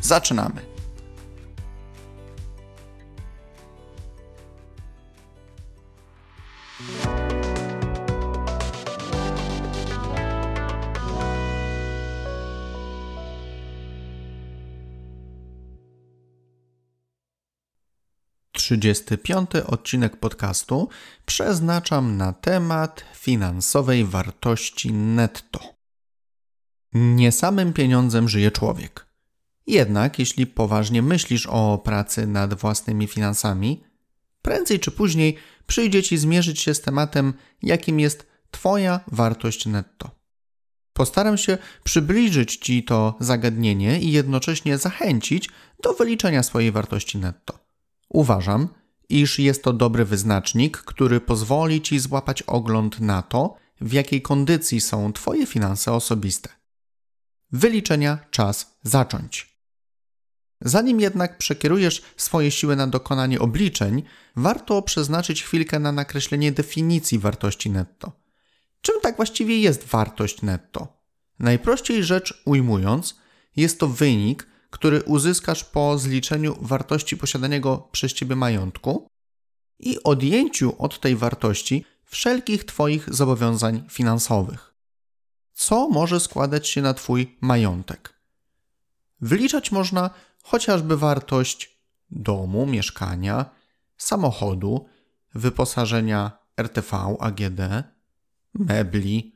Zaczynamy! Trzydziesty piąty odcinek podcastu przeznaczam na temat finansowej wartości netto. Nie samym pieniądzem żyje człowiek. Jednak, jeśli poważnie myślisz o pracy nad własnymi finansami, prędzej czy później przyjdzie ci zmierzyć się z tematem, jakim jest Twoja wartość netto. Postaram się przybliżyć Ci to zagadnienie i jednocześnie zachęcić do wyliczenia swojej wartości netto. Uważam, iż jest to dobry wyznacznik, który pozwoli Ci złapać ogląd na to, w jakiej kondycji są Twoje finanse osobiste. Wyliczenia czas zacząć. Zanim jednak przekierujesz swoje siły na dokonanie obliczeń, warto przeznaczyć chwilkę na nakreślenie definicji wartości netto. Czym tak właściwie jest wartość netto? Najprościej rzecz ujmując, jest to wynik, który uzyskasz po zliczeniu wartości posiadanego przez Ciebie majątku i odjęciu od tej wartości wszelkich Twoich zobowiązań finansowych. Co może składać się na Twój majątek? Wyliczać można chociażby wartość domu, mieszkania, samochodu, wyposażenia RTV, AGD, mebli,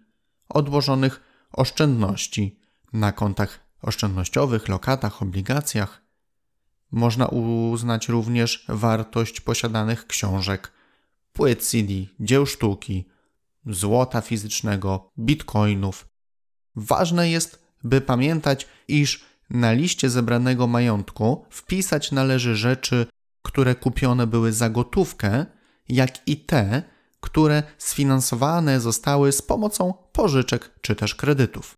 odłożonych oszczędności na kontach oszczędnościowych, lokatach, obligacjach. Można uznać również wartość posiadanych książek, płyt CD, dzieł sztuki, złota fizycznego, bitcoinów. Ważne jest, by pamiętać, iż na liście zebranego majątku wpisać należy rzeczy, które kupione były za gotówkę, jak i te, które sfinansowane zostały z pomocą pożyczek czy też kredytów.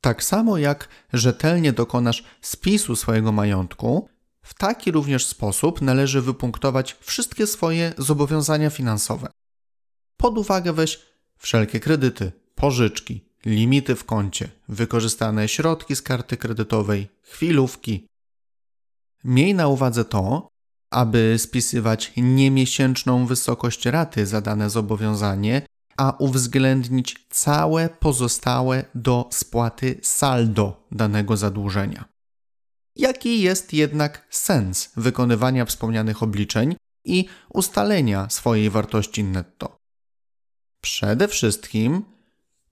Tak samo jak rzetelnie dokonasz spisu swojego majątku, w taki również sposób należy wypunktować wszystkie swoje zobowiązania finansowe. Pod uwagę weź wszelkie kredyty, pożyczki, limity w koncie, wykorzystane środki z karty kredytowej, chwilówki. Miej na uwadze to, aby spisywać niemiesięczną wysokość raty za dane zobowiązanie, a uwzględnić całe pozostałe do spłaty saldo danego zadłużenia. Jaki jest jednak sens wykonywania wspomnianych obliczeń i ustalenia swojej wartości netto? Przede wszystkim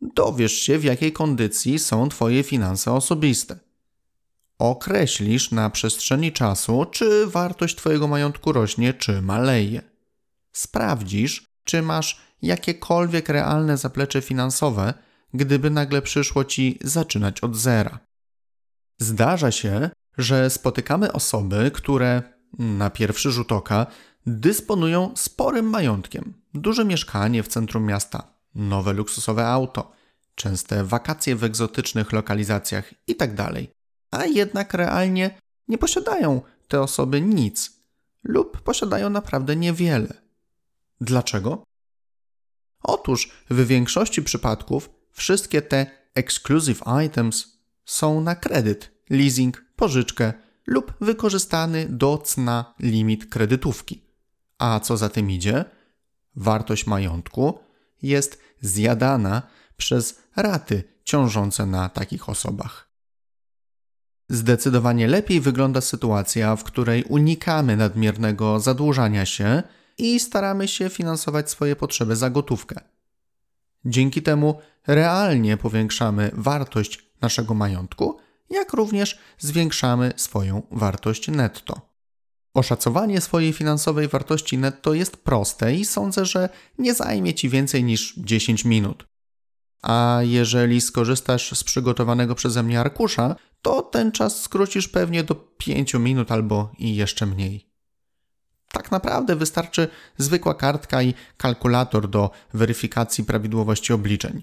dowiesz się, w jakiej kondycji są Twoje finanse osobiste. Określisz na przestrzeni czasu, czy wartość Twojego majątku rośnie, czy maleje. Sprawdzisz, czy masz jakiekolwiek realne zaplecze finansowe, gdyby nagle przyszło Ci zaczynać od zera. Zdarza się, że spotykamy osoby, które na pierwszy rzut oka dysponują sporym majątkiem. Duże mieszkanie w centrum miasta, nowe luksusowe auto, częste wakacje w egzotycznych lokalizacjach itd. Tak A jednak realnie nie posiadają te osoby nic lub posiadają naprawdę niewiele. Dlaczego? Otóż w większości przypadków wszystkie te exclusive items są na kredyt, leasing, pożyczkę lub wykorzystany do cna limit kredytówki. A co za tym idzie? Wartość majątku jest zjadana przez raty ciążące na takich osobach. Zdecydowanie lepiej wygląda sytuacja, w której unikamy nadmiernego zadłużania się i staramy się finansować swoje potrzeby za gotówkę. Dzięki temu realnie powiększamy wartość naszego majątku, jak również zwiększamy swoją wartość netto. Oszacowanie swojej finansowej wartości netto jest proste i sądzę, że nie zajmie Ci więcej niż 10 minut. A jeżeli skorzystasz z przygotowanego przeze mnie arkusza, to ten czas skrócisz pewnie do 5 minut albo i jeszcze mniej. Tak naprawdę wystarczy zwykła kartka i kalkulator do weryfikacji prawidłowości obliczeń.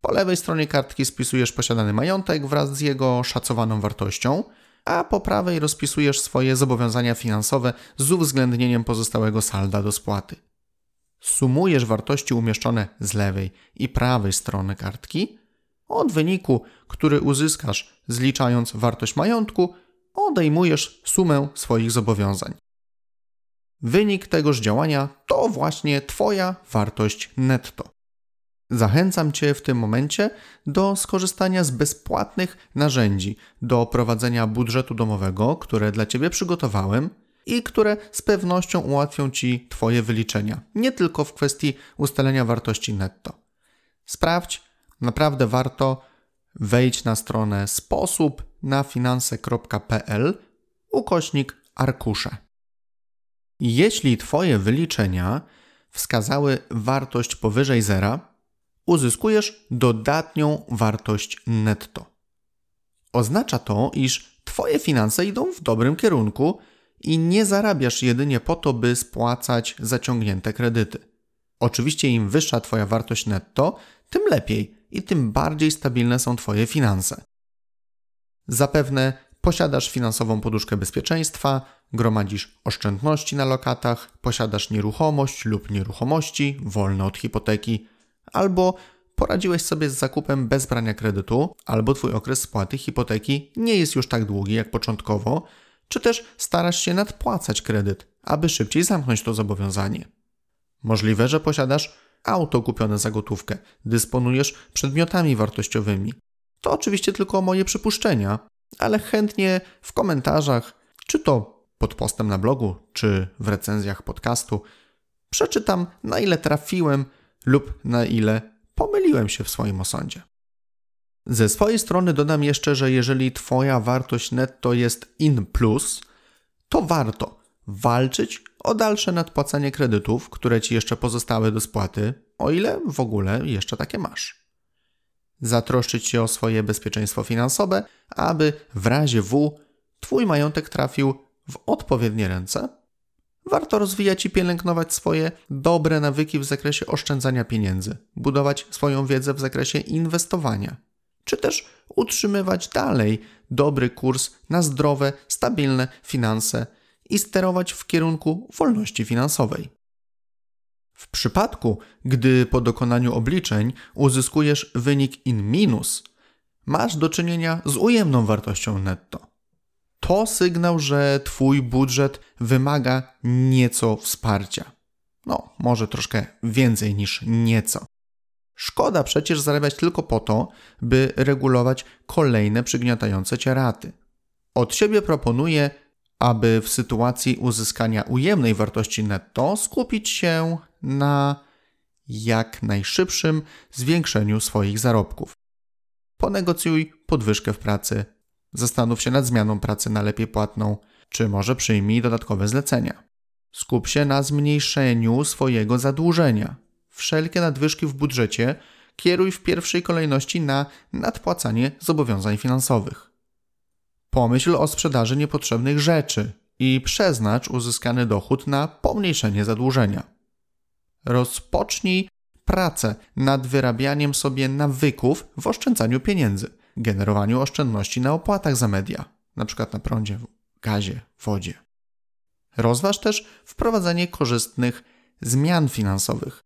Po lewej stronie kartki spisujesz posiadany majątek wraz z jego szacowaną wartością, a po prawej rozpisujesz swoje zobowiązania finansowe z uwzględnieniem pozostałego salda do spłaty. Sumujesz wartości umieszczone z lewej i prawej strony kartki. Od wyniku, który uzyskasz zliczając wartość majątku, odejmujesz sumę swoich zobowiązań. Wynik tegoż działania to właśnie Twoja wartość netto. Zachęcam Cię w tym momencie do skorzystania z bezpłatnych narzędzi do prowadzenia budżetu domowego, które dla Ciebie przygotowałem i które z pewnością ułatwią Ci Twoje wyliczenia, nie tylko w kwestii ustalenia wartości netto. Sprawdź, naprawdę warto, wejdź na stronę sposób na finanse.pl ukośnik arkusze. Jeśli Twoje wyliczenia wskazały wartość powyżej zera, uzyskujesz dodatnią wartość netto. Oznacza to, iż Twoje finanse idą w dobrym kierunku i nie zarabiasz jedynie po to, by spłacać zaciągnięte kredyty. Oczywiście im wyższa Twoja wartość netto, tym lepiej i tym bardziej stabilne są Twoje finanse. Zapewne posiadasz finansową poduszkę bezpieczeństwa, gromadzisz oszczędności na lokatach, posiadasz nieruchomość lub nieruchomości wolne od hipoteki, albo poradziłeś sobie z zakupem bez brania kredytu, albo twój okres spłaty hipoteki nie jest już tak długi jak początkowo, czy też starasz się nadpłacać kredyt, aby szybciej zamknąć to zobowiązanie. Możliwe, że posiadasz auto kupione za gotówkę, dysponujesz przedmiotami wartościowymi. To oczywiście tylko moje przypuszczenia, ale chętnie w komentarzach, czy to pod postem na blogu, czy w recenzjach podcastu, przeczytam na ile trafiłem lub na ile pomyliłem się w swoim osądzie. Ze swojej strony dodam jeszcze, że jeżeli Twoja wartość netto jest in plus, to warto walczyć o dalsze nadpłacanie kredytów, które Ci jeszcze pozostały do spłaty, o ile w ogóle jeszcze takie masz. Zatroszczyć się o swoje bezpieczeństwo finansowe, aby w razie W Twój majątek trafił w odpowiednie ręce Warto rozwijać i pielęgnować swoje dobre nawyki w zakresie oszczędzania pieniędzy, budować swoją wiedzę w zakresie inwestowania, czy też utrzymywać dalej dobry kurs na zdrowe, stabilne finanse i sterować w kierunku wolności finansowej. W przypadku, gdy po dokonaniu obliczeń uzyskujesz wynik in minus, masz do czynienia z ujemną wartością netto to sygnał, że Twój budżet wymaga nieco wsparcia. No, może troszkę więcej niż nieco. Szkoda przecież zarabiać tylko po to, by regulować kolejne przygniatające cię raty. Od siebie proponuję, aby w sytuacji uzyskania ujemnej wartości netto skupić się na jak najszybszym zwiększeniu swoich zarobków. Ponegocjuj podwyżkę w pracy Zastanów się nad zmianą pracy na lepiej płatną, czy może przyjmij dodatkowe zlecenia. Skup się na zmniejszeniu swojego zadłużenia. Wszelkie nadwyżki w budżecie kieruj w pierwszej kolejności na nadpłacanie zobowiązań finansowych. Pomyśl o sprzedaży niepotrzebnych rzeczy i przeznacz uzyskany dochód na pomniejszenie zadłużenia. Rozpocznij pracę nad wyrabianiem sobie nawyków w oszczędzaniu pieniędzy – generowaniu oszczędności na opłatach za media, np. na prądzie, gazie, wodzie. Rozważ też wprowadzenie korzystnych zmian finansowych.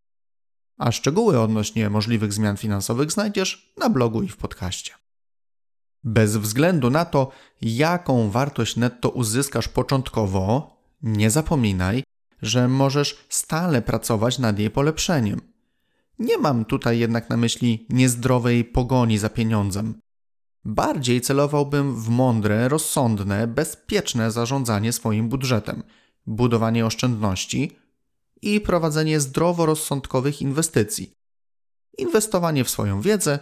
A szczegóły odnośnie możliwych zmian finansowych znajdziesz na blogu i w podcaście. Bez względu na to, jaką wartość netto uzyskasz początkowo, nie zapominaj, że możesz stale pracować nad jej polepszeniem. Nie mam tutaj jednak na myśli niezdrowej pogoni za pieniądzem. Bardziej celowałbym w mądre, rozsądne, bezpieczne zarządzanie swoim budżetem, budowanie oszczędności i prowadzenie zdroworozsądkowych inwestycji. Inwestowanie w swoją wiedzę,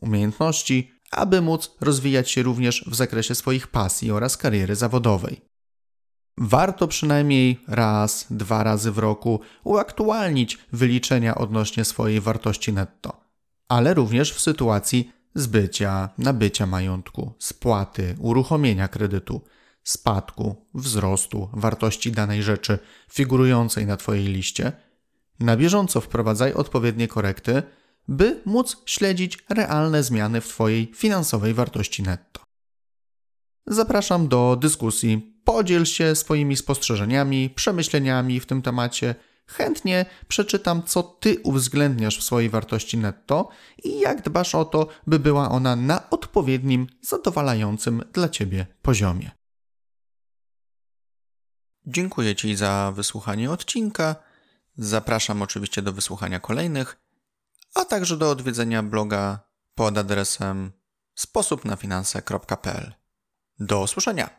umiejętności, aby móc rozwijać się również w zakresie swoich pasji oraz kariery zawodowej. Warto przynajmniej raz, dwa razy w roku uaktualnić wyliczenia odnośnie swojej wartości netto, ale również w sytuacji zbycia, nabycia majątku, spłaty, uruchomienia kredytu, spadku, wzrostu wartości danej rzeczy figurującej na Twojej liście, na bieżąco wprowadzaj odpowiednie korekty, by móc śledzić realne zmiany w Twojej finansowej wartości netto. Zapraszam do dyskusji. Podziel się swoimi spostrzeżeniami, przemyśleniami w tym temacie. Chętnie przeczytam, co Ty uwzględniasz w swojej wartości netto i jak dbasz o to, by była ona na odpowiednim, zadowalającym dla Ciebie poziomie. Dziękuję Ci za wysłuchanie odcinka. Zapraszam oczywiście do wysłuchania kolejnych, a także do odwiedzenia bloga pod adresem sposobnafinanse.pl. Do usłyszenia!